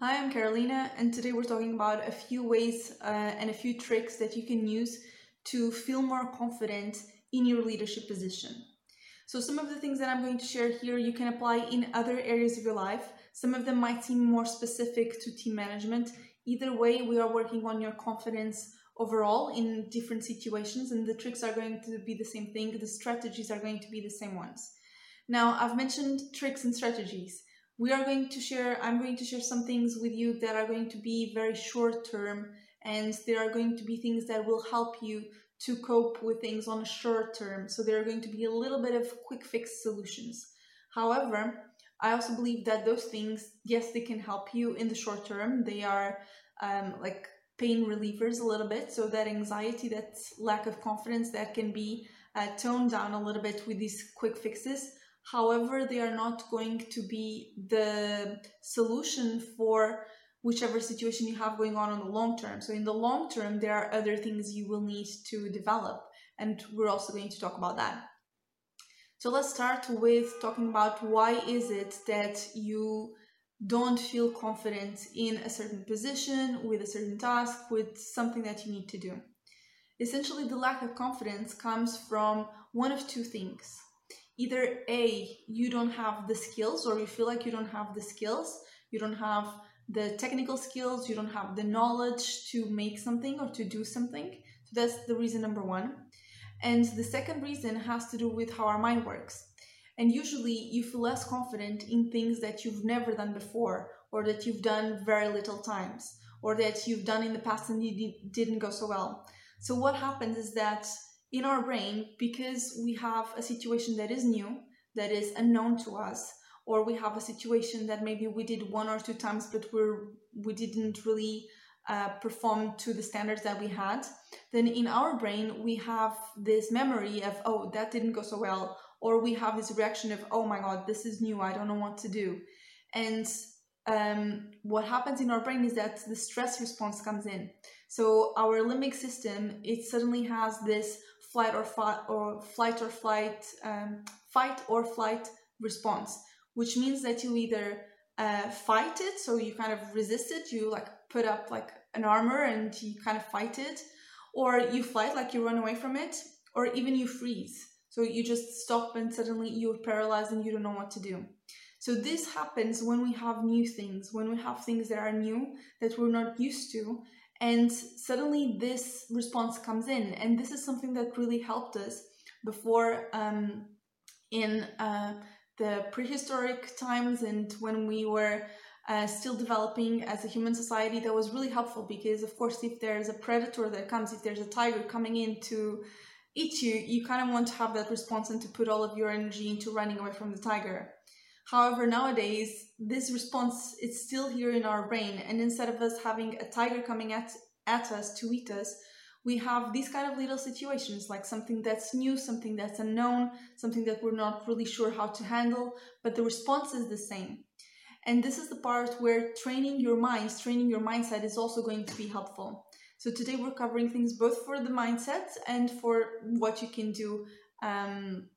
Hi, I'm Carolina, and today we're talking about a few ways uh, and a few tricks that you can use to feel more confident in your leadership position. So, some of the things that I'm going to share here you can apply in other areas of your life. Some of them might seem more specific to team management. Either way, we are working on your confidence overall in different situations, and the tricks are going to be the same thing, the strategies are going to be the same ones. Now, I've mentioned tricks and strategies we are going to share i'm going to share some things with you that are going to be very short term and there are going to be things that will help you to cope with things on a short term. So there are going to be a little bit of quick fix solutions. However i also believe that those things yes they can help you in the short term. They are um, like pain relievers a little bit. So that anxiety that lack of confidence that can be uh, toned down a little bit with these quick fixes However, they are not going to be the solution for whichever situation you have going on in the long term. So, in the long term, there are other things you will need to develop, and we're also going to talk about that. So, let's start with talking about why is it that you don't feel confident in a certain position, with a certain task, with something that you need to do. Essentially, the lack of confidence comes from one of two things either A, you don't have the skills, or you feel like you don't have the skills, you don't have the technical skills, you don't have the knowledge to make something or to do something. So that's the reason number one. And the second reason has to do with how our mind works. And usually you feel less confident in things that you've never done before, or that you've done very little times, or that you've done in the past and you didn't go so well. So what happens is that in our brain because we have a situation that is new, that is unknown to us, or we have a situation that maybe we did one or two times, but we're we didn't really uh, perform to the standards that we had. Then in our brain we have this memory of oh that didn't go so well, or we have this reaction of oh my god this is new I don't know what to do, and um, what happens in our brain is that the stress response comes in. So our limbic system it suddenly has this flight or fight or flight or flight um, fight or flight response which means that you either uh, fight it so you kind of resist it you like put up like an armor and you kind of fight it or you fight like you run away from it or even you freeze. So you just stop and suddenly you're paralyzed and you don't know what to do. So this happens when we have new things when we have things that are new that we're not used to and suddenly this response comes in. And this is something that really helped us before um, in uh, the prehistoric times and when we were uh, still developing as a human society that was really helpful because of course if there's a predator that comes if there's a tiger coming in to eat you you kind of want to have that response and to put all of your energy into running away from the tiger However, nowadays, this response is still here in our brain, and instead of us having a tiger coming at, at us to eat us, we have these kind of little situations like something that's new, something that's unknown, something that we're not really sure how to handle, but the response is the same. And this is the part where training your minds, training your mindset is also going to be helpful. So today we're covering things both for the mindset and for what you can do um,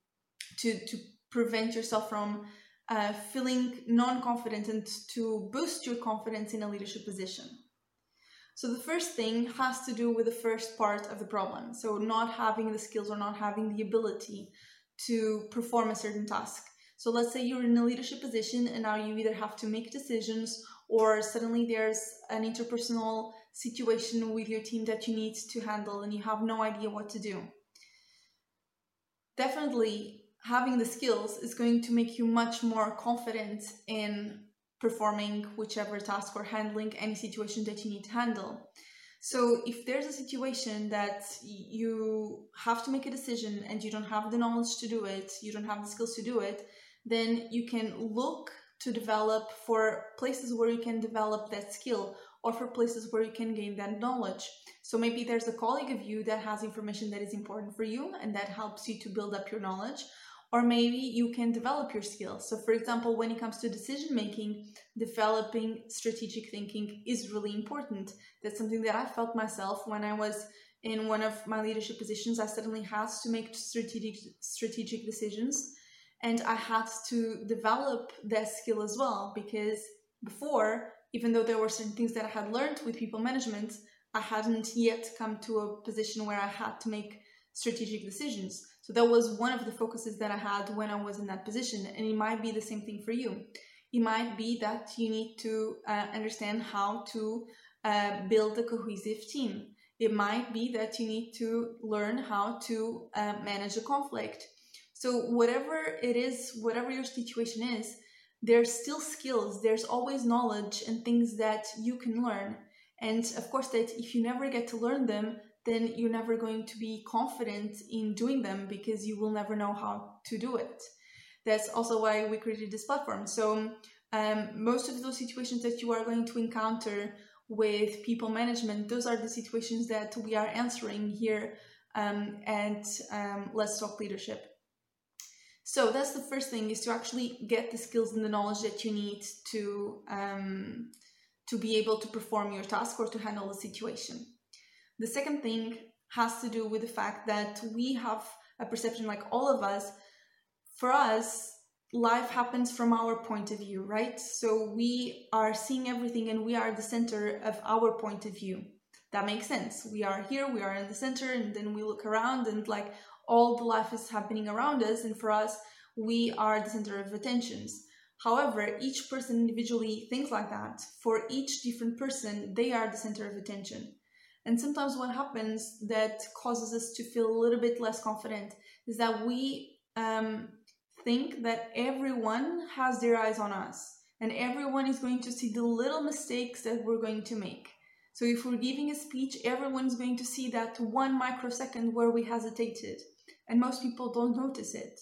to to prevent yourself from uh, feeling non confident and to boost your confidence in a leadership position. So, the first thing has to do with the first part of the problem. So, not having the skills or not having the ability to perform a certain task. So, let's say you're in a leadership position and now you either have to make decisions or suddenly there's an interpersonal situation with your team that you need to handle and you have no idea what to do. Definitely, having the skills is going to make you much more confident in performing whichever task or handling any situation that you need to handle. So, if there's a situation that you have to make a decision and you don't have the knowledge to do it, you don't have the skills to do it, then you can look to develop for places where you can develop that skill or for places where you can gain that knowledge. So maybe there's a colleague of you that has information that is important for you and that helps you to build up your knowledge, or maybe you can develop your skills. So, for example, when it comes to decision making, developing strategic thinking is really important. That's something that I felt myself when I was in one of my leadership positions. I suddenly had to make strategic strategic decisions, and I had to develop that skill as well because before even though there were certain things that I had learned with people management, I hadn't yet come to a position where I had to make strategic decisions. So that was one of the focuses that I had when I was in that position. And it might be the same thing for you. It might be that you need to uh, understand how to uh, build a cohesive team. It might be that you need to learn how to uh, manage a conflict. So, whatever it is, whatever your situation is, there's still skills, there's always knowledge and things that you can learn. And of course, that if you never get to learn them, then you're never going to be confident in doing them because you will never know how to do it. That's also why we created this platform. So, um, most of those situations that you are going to encounter with people management, those are the situations that we are answering here um, at um, Let's Talk Leadership. So that's the first thing is to actually get the skills and the knowledge that you need to um, to be able to perform your task or to handle the situation. The second thing has to do with the fact that we have a perception, like all of us, for us, life happens from our point of view, right? So we are seeing everything and we are the center of our point of view. That makes sense. We are here, we are in the center, and then we look around and like all the life is happening around us, and for us, we are the center of attentions. However, each person individually thinks like that. For each different person, they are the center of attention. And sometimes what happens that causes us to feel a little bit less confident is that we um, think that everyone has their eyes on us and everyone is going to see the little mistakes that we're going to make. So if we're giving a speech, everyone's going to see that one microsecond where we hesitated. And most people don't notice it.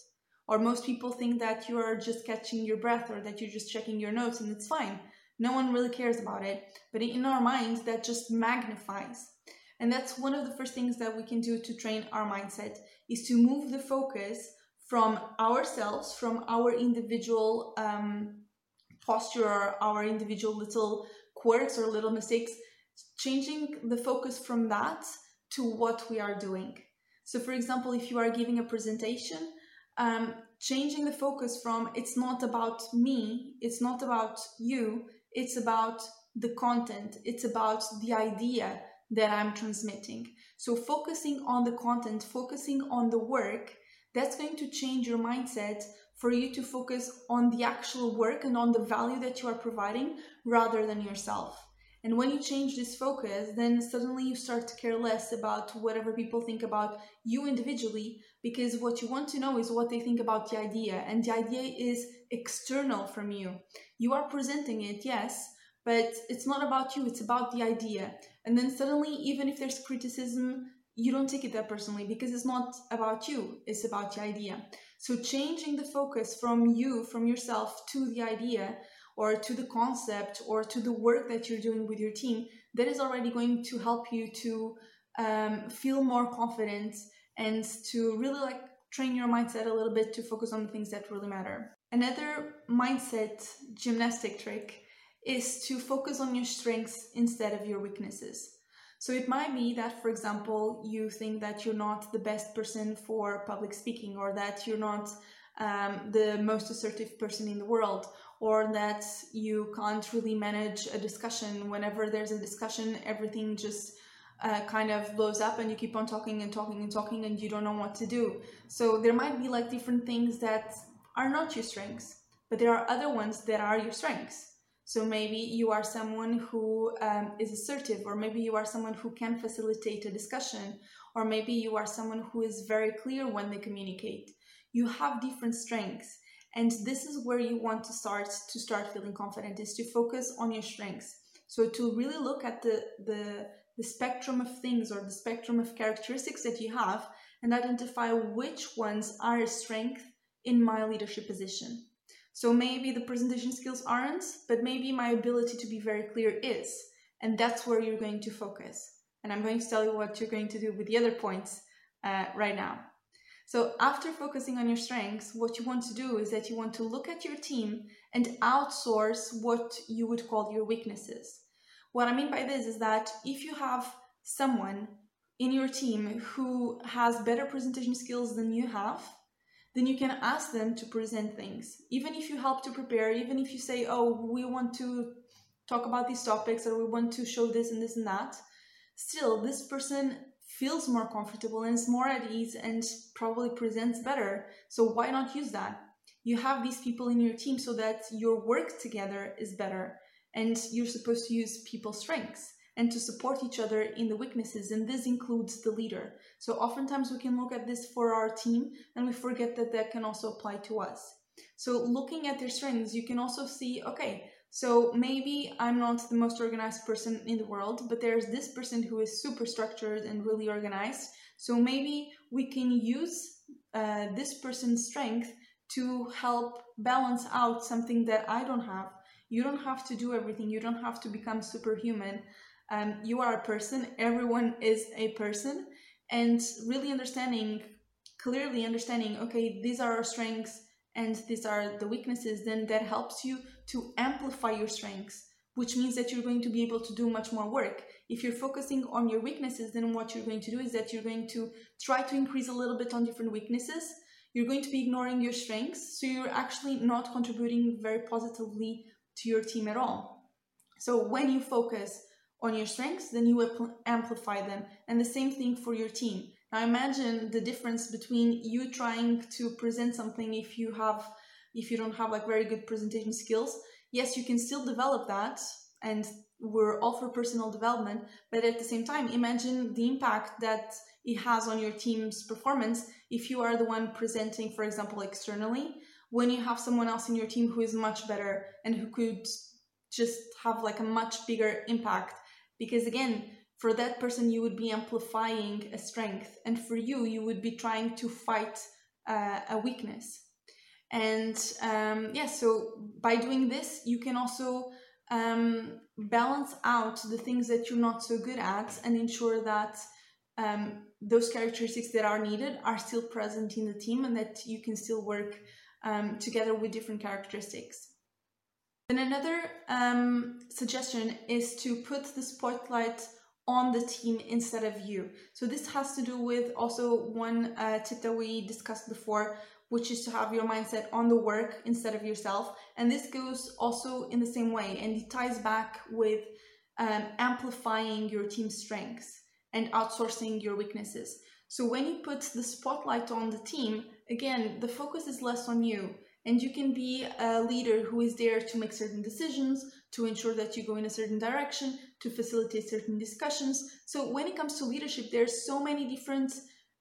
Or most people think that you are just catching your breath or that you're just checking your notes and it's fine. No one really cares about it. But in our minds, that just magnifies. And that's one of the first things that we can do to train our mindset is to move the focus from ourselves, from our individual um, posture our individual little quirks or little mistakes, changing the focus from that to what we are doing. So, for example, if you are giving a presentation, um, changing the focus from it's not about me, it's not about you, it's about the content, it's about the idea that I'm transmitting. So, focusing on the content, focusing on the work, that's going to change your mindset for you to focus on the actual work and on the value that you are providing rather than yourself. And when you change this focus, then suddenly you start to care less about whatever people think about you individually, because what you want to know is what they think about the idea. And the idea is external from you. You are presenting it, yes, but it's not about you, it's about the idea. And then suddenly, even if there's criticism, you don't take it that personally because it's not about you, it's about the idea. So, changing the focus from you, from yourself, to the idea or to the concept or to the work that you're doing with your team, that is already going to help you to um, feel more confident and to really like train your mindset a little bit to focus on the things that really matter. Another mindset gymnastic trick is to focus on your strengths instead of your weaknesses. So it might be that, for example, you think that you're not the best person for public speaking, or that you're not um, the most assertive person in the world, or that you can't really manage a discussion. Whenever there's a discussion, everything just uh, kind of blows up and you keep on talking and talking and talking and you don't know what to do. So there might be like different things that are not your strengths, but there are other ones that are your strengths. So maybe you are someone who um, is assertive, or maybe you are someone who can facilitate a discussion, or maybe you are someone who is very clear when they communicate. You have different strengths and this is where you want to start to start feeling confident is to focus on your strengths so to really look at the the the spectrum of things or the spectrum of characteristics that you have and identify which ones are a strength in my leadership position. So maybe the presentation skills aren't but maybe my ability to be very clear is. And that's where you're going to focus. And i'm going to tell you what you're going to do with the other points uh, right now. So, after focusing on your strengths, what you want to do is that you want to look at your team and outsource what you would call your weaknesses. What I mean by this is that if you have someone in your team who has better presentation skills than you have, then you can ask them to present things. Even if you help to prepare, even if you say, oh, we want to talk about these topics or we want to show this and this and that still this person feels more comfortable and is more at ease and probably presents better. So why not use that? You have these people in your team so that your work together is better and you're supposed to use people's strengths and to support each other in the weaknesses and this includes the leader. So oftentimes we can look at this for our team and we forget that that can also apply to us. So looking at their strengths you can also see okay so maybe i'm not the most organized person in the world but there's this person who is super structured and really organized. So maybe we can use uh, this person's strength to help balance out something that i don't have. You don't have to do everything. You don't have to become superhuman um, you are a person everyone is a person and really understanding clearly understanding okay these are our strengths and these are the weaknesses then that helps you to amplify your strengths which means that you're going to be able to do much more work. If you're focusing on your weaknesses then what you're going to do is that you're going to try to increase a little bit on different weaknesses. You're going to be ignoring your strengths so you're actually not contributing very positively to your team at all. So when you focus on your strengths, then you amplify them. And the same thing for your team. Now imagine the difference between you trying to present something if you have if you don't have like very good presentation skills. Yes, you can still develop that and we're all for personal development, but at the same time, imagine the impact that it has on your team's performance if you are the one presenting, for example, externally, when you have someone else in your team who is much better and who could just have like a much bigger impact because again for that person you would be amplifying a strength and for you you would be trying to fight uh, a weakness. And um, yeah so by doing this you can also um, balance out the things that you're not so good at and ensure that um, those characteristics that are needed are still present in the team and that you can still work um, together with different characteristics then another um, suggestion is to put the spotlight on the team instead of you. So this has to do with also one uh, tip that we discussed before, which is to have your mindset on the work instead of yourself. And this goes also in the same way, and it ties back with um, amplifying your team's strengths and outsourcing your weaknesses. So when you put the spotlight on the team, again, the focus is less on you and you can be a leader who is there to make certain decisions, to ensure that you go in a certain direction, to facilitate certain discussions. So when it comes to leadership, there's so many different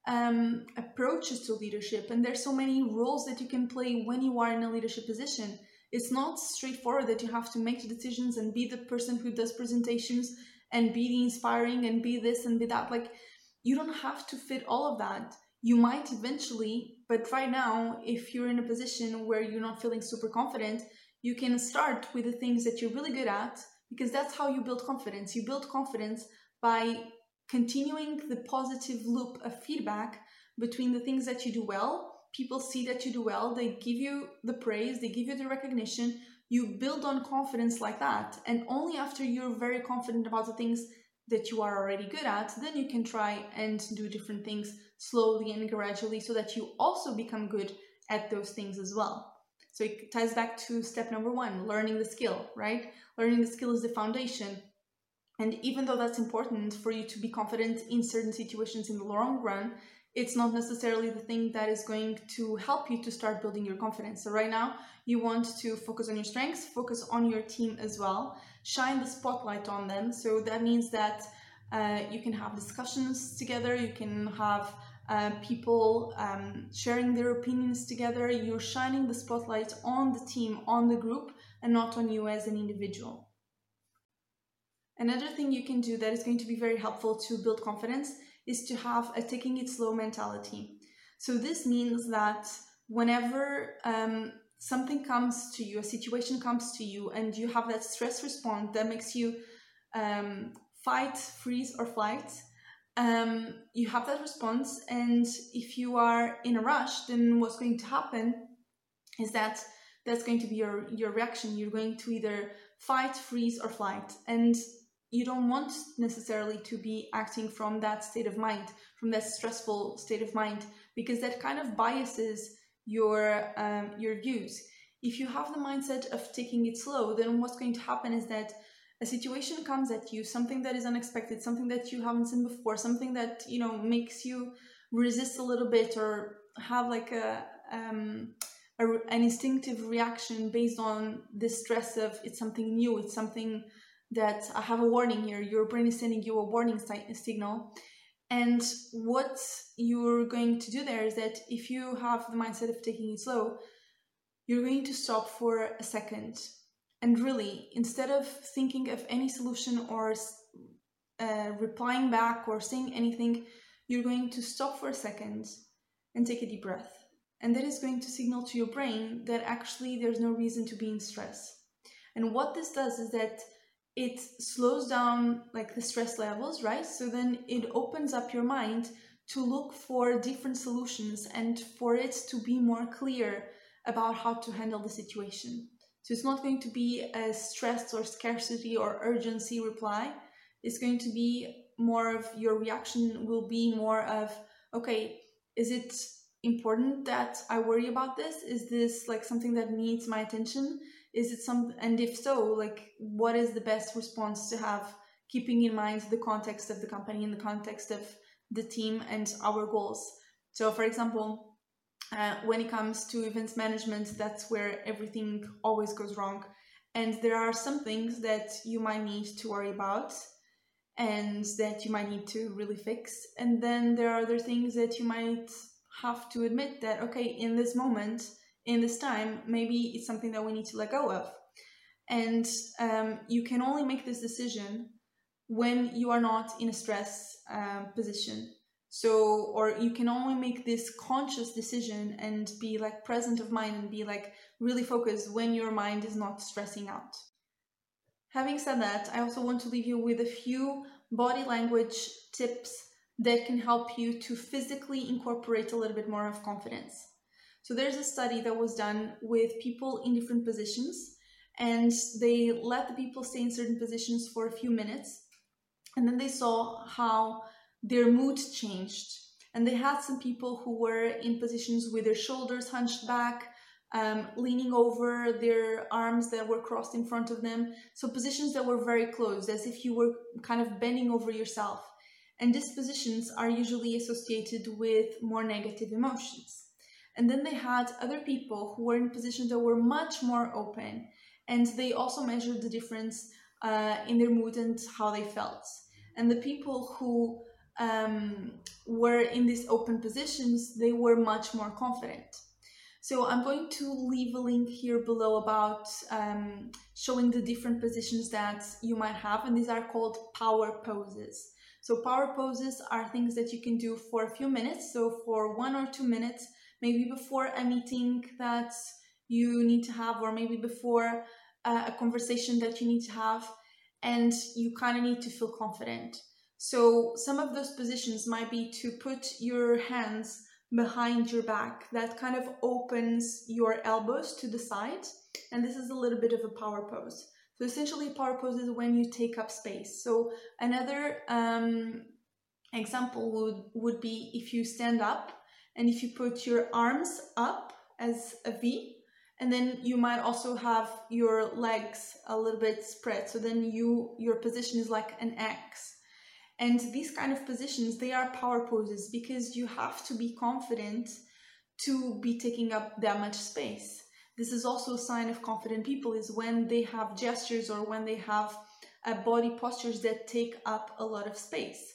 um, approaches to leadership, and there's so many roles that you can play when you are in a leadership position. It's not straightforward that you have to make the decisions and be the person who does presentations and be the inspiring and be this and be that. Like, you don't have to fit all of that you might eventually, but right now, if you're in a position where you're not feeling super confident, you can start with the things that you're really good at because that's how you build confidence. You build confidence by continuing the positive loop of feedback between the things that you do well. People see that you do well, they give you the praise, they give you the recognition. You build on confidence like that. And only after you're very confident about the things that you are already good at, then you can try and do different things slowly and gradually so that you also become good at those things as well. So it ties back to step number one learning the skill, right? Learning the skill is the foundation. And even though that's important for you to be confident in certain situations in the long run, it's not necessarily the thing that is going to help you to start building your confidence. So, right now, you want to focus on your strengths, focus on your team as well, shine the spotlight on them. So, that means that uh, you can have discussions together, you can have uh, people um, sharing their opinions together. You're shining the spotlight on the team, on the group, and not on you as an individual. Another thing you can do that is going to be very helpful to build confidence is to have a taking it slow mentality. So, this means that whenever um, something comes to you, a situation comes to you, and you have that stress response that makes you um, fight, freeze, or flight, um, you have that response. And if you are in a rush, then what's going to happen is that that's going to be your, your reaction. You're going to either fight, freeze, or flight. And you don't want necessarily to be acting from that state of mind, from that stressful state of mind, because that kind of biases your um, your views. If you have the mindset of taking it slow, then what's going to happen is that a situation comes at you, something that is unexpected, something that you haven't seen before, something that you know makes you resist a little bit or have like a, um, a an instinctive reaction based on the stress of it's something new, it's something that I have a warning here. Your brain is sending you a warning si- signal. And what you're going to do there is that if you have the mindset of taking it slow, you're going to stop for a second. And really, instead of thinking of any solution or uh, replying back or saying anything, you're going to stop for a second and take a deep breath. And that is going to signal to your brain that actually there's no reason to be in stress. And what this does is that it slows down like the stress levels, right? So then it opens up your mind to look for different solutions and for it to be more clear about how to handle the situation. So it's not going to be a stress or scarcity or urgency reply. It's going to be more of your reaction will be more of, okay, is it important that I worry about this? Is this like something that needs my attention? Is it some and if so like what is the best response to have keeping in mind the context of the company in the context of the team and our goals? So for example uh, when it comes to events management that's where everything always goes wrong. And there are some things that you might need to worry about and that you might need to really fix. And then there are other things that you might have to admit that okay in this moment in this time, maybe it's something that we need to let go of. And um, you can only make this decision when you are not in a stress um, position. So, or you can only make this conscious decision and be like present of mind and be like really focused when your mind is not stressing out. Having said that, I also want to leave you with a few body language tips that can help you to physically incorporate a little bit more of confidence. So there's a study that was done with people in different positions, and they let the people stay in certain positions for a few minutes, and then they saw how their mood changed. And they had some people who were in positions with their shoulders hunched back, um, leaning over their arms that were crossed in front of them. So positions that were very closed, as if you were kind of bending over yourself. And these positions are usually associated with more negative emotions. And then they had other people who were in positions that were much more open. And they also measured the difference uh, in their mood and how they felt. And the people who um, were in these open positions, they were much more confident. So I'm going to leave a link here below about um, showing the different positions that you might have, and these are called power poses. So power poses are things that you can do for a few minutes. So for one or two minutes, maybe before a meeting that you need to have, or maybe before uh, a conversation that you need to have, and you kind of need to feel confident. So, some of those positions might be to put your hands behind your back, that kind of opens your elbows to the side, and this is a little bit of a power pose. So, essentially, power pose is when you take up space. So, another um, example would, would be if you stand up and if you put your arms up as a V, and then you might also have your legs a little bit spread. So then you your position is like an X. And these kind of positions, they are power poses because you have to be confident to be taking up that much space. This is also a sign of confident people is when they have gestures or when they have uh, body postures that take up a lot of space.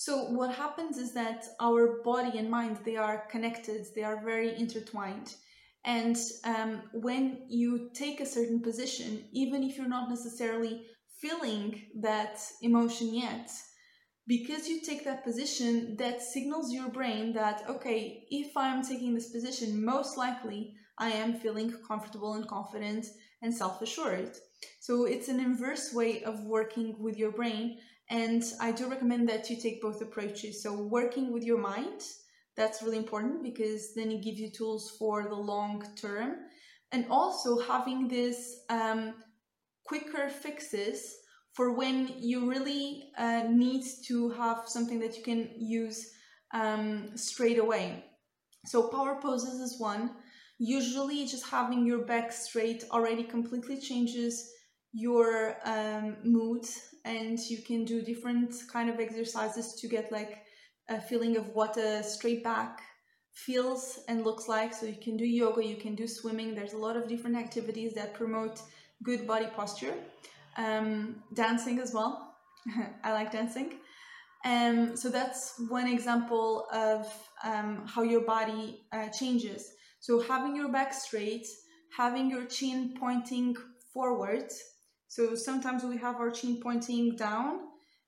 So what happens is that our body and mind they are connected, they are very intertwined. And um, when you take a certain position, even if you're not necessarily feeling that emotion yet, because you take that position, that signals your brain that, okay, if I'm taking this position, most likely I am feeling comfortable and confident and self assured. So it's an inverse way of working with your brain and I do recommend that you take both approaches. So, working with your mind, that's really important because then it gives you tools for the long term. And also having this um, quicker fixes for when you really uh, need to have something that you can use um, straight away. So, power poses is one. Usually, just having your back straight already completely changes your um, mood and you can do different kind of exercises to get like a feeling of what a straight back feels and looks like. So you can do yoga you can do swimming. There's a lot of different activities that promote good body posture. Um, dancing as well. I like dancing. Um, so that's one example of um, how your body uh, changes. So having your back straight having your chin pointing forward so sometimes we have our chin pointing down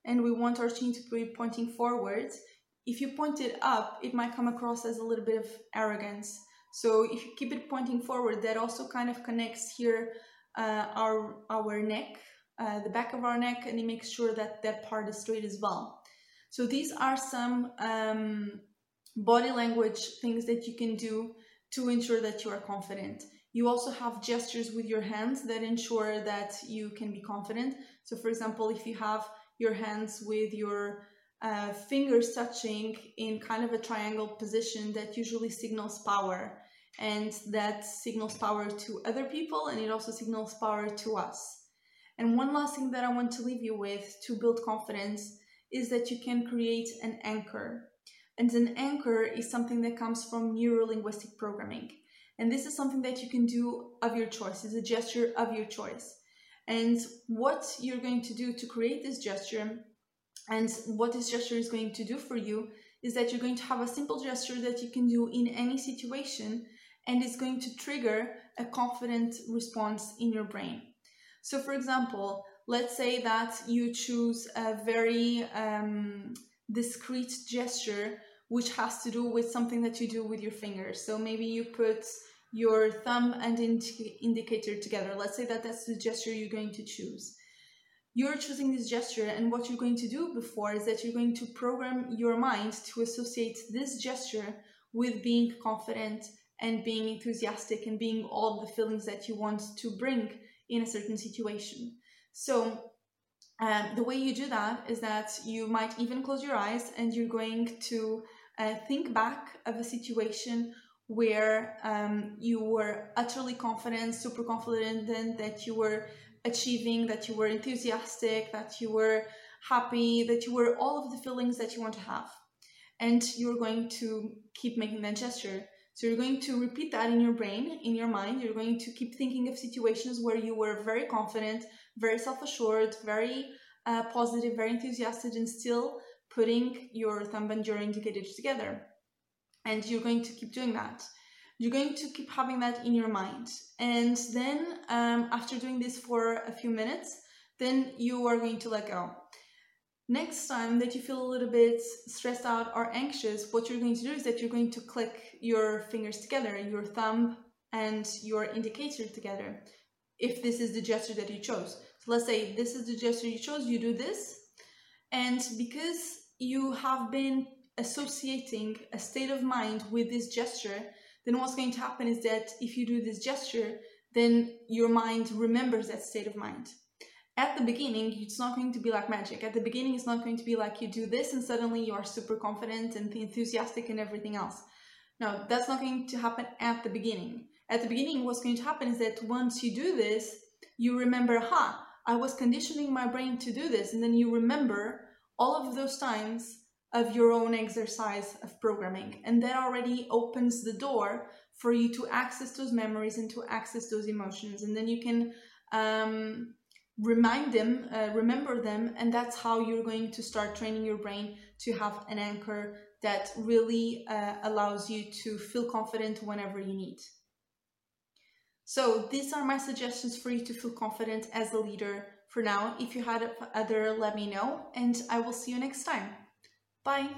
and we want our chin to be pointing forward. If you point it up, it might come across as a little bit of arrogance. So if you keep it pointing forward, that also kind of connects here uh, our our neck, uh, the back of our neck, and it makes sure that that part is straight as well. So these are some um, body language things that you can do to ensure that you are confident. You also have gestures with your hands that ensure that you can be confident. So, for example, if you have your hands with your uh, fingers touching in kind of a triangle position, that usually signals power. And that signals power to other people and it also signals power to us. And one last thing that I want to leave you with to build confidence is that you can create an anchor. And an anchor is something that comes from neuro linguistic programming. And this is something that you can do of your choice. It's a gesture of your choice. And what you're going to do to create this gesture and what this gesture is going to do for you is that you're going to have a simple gesture that you can do in any situation and it's going to trigger a confident response in your brain. So, for example, let's say that you choose a very um, discreet gesture which has to do with something that you do with your fingers. So, maybe you put your thumb and indi- indicator together. Let's say that that's the gesture you're going to choose. You're choosing this gesture, and what you're going to do before is that you're going to program your mind to associate this gesture with being confident and being enthusiastic and being all the feelings that you want to bring in a certain situation. So, um, the way you do that is that you might even close your eyes and you're going to uh, think back of a situation where um, you were utterly confident, super confident that you were achieving, that you were enthusiastic, that you were happy, that you were all of the feelings that you want to have. And you're going to keep making that gesture. So you're going to repeat that in your brain, in your mind. You're going to keep thinking of situations where you were very confident, very self assured, very uh, positive, very enthusiastic, and still putting your thumb and your indicators together and you're going to keep doing that. You're going to keep having that in your mind. And then um, after doing this for a few minutes then you are going to let go. Next time that you feel a little bit stressed out or anxious what you're going to do is that you're going to click your fingers together your thumb and your indicator together if this is the gesture that you chose. So let's say this is the gesture you chose you do this. And because you have been associating a state of mind with this gesture, then what's going to happen is that if you do this gesture, then your mind remembers that state of mind. At the beginning, it's not going to be like magic. At the beginning, it's not going to be like you do this and suddenly you are super confident and enthusiastic and everything else. No, that's not going to happen at the beginning. At the beginning, what's going to happen is that once you do this, you remember, ha, I was conditioning my brain to do this. And then you remember all of those times of your own exercise of programming. And that already opens the door for you to access those memories and to access those emotions. And then you can um, remind them, uh, remember them, and that's how you're going to start training your brain to have an anchor that really uh, allows you to feel confident whenever you need. So, these are my suggestions for you to feel confident as a leader for now. If you had other, let me know, and I will see you next time. Bye.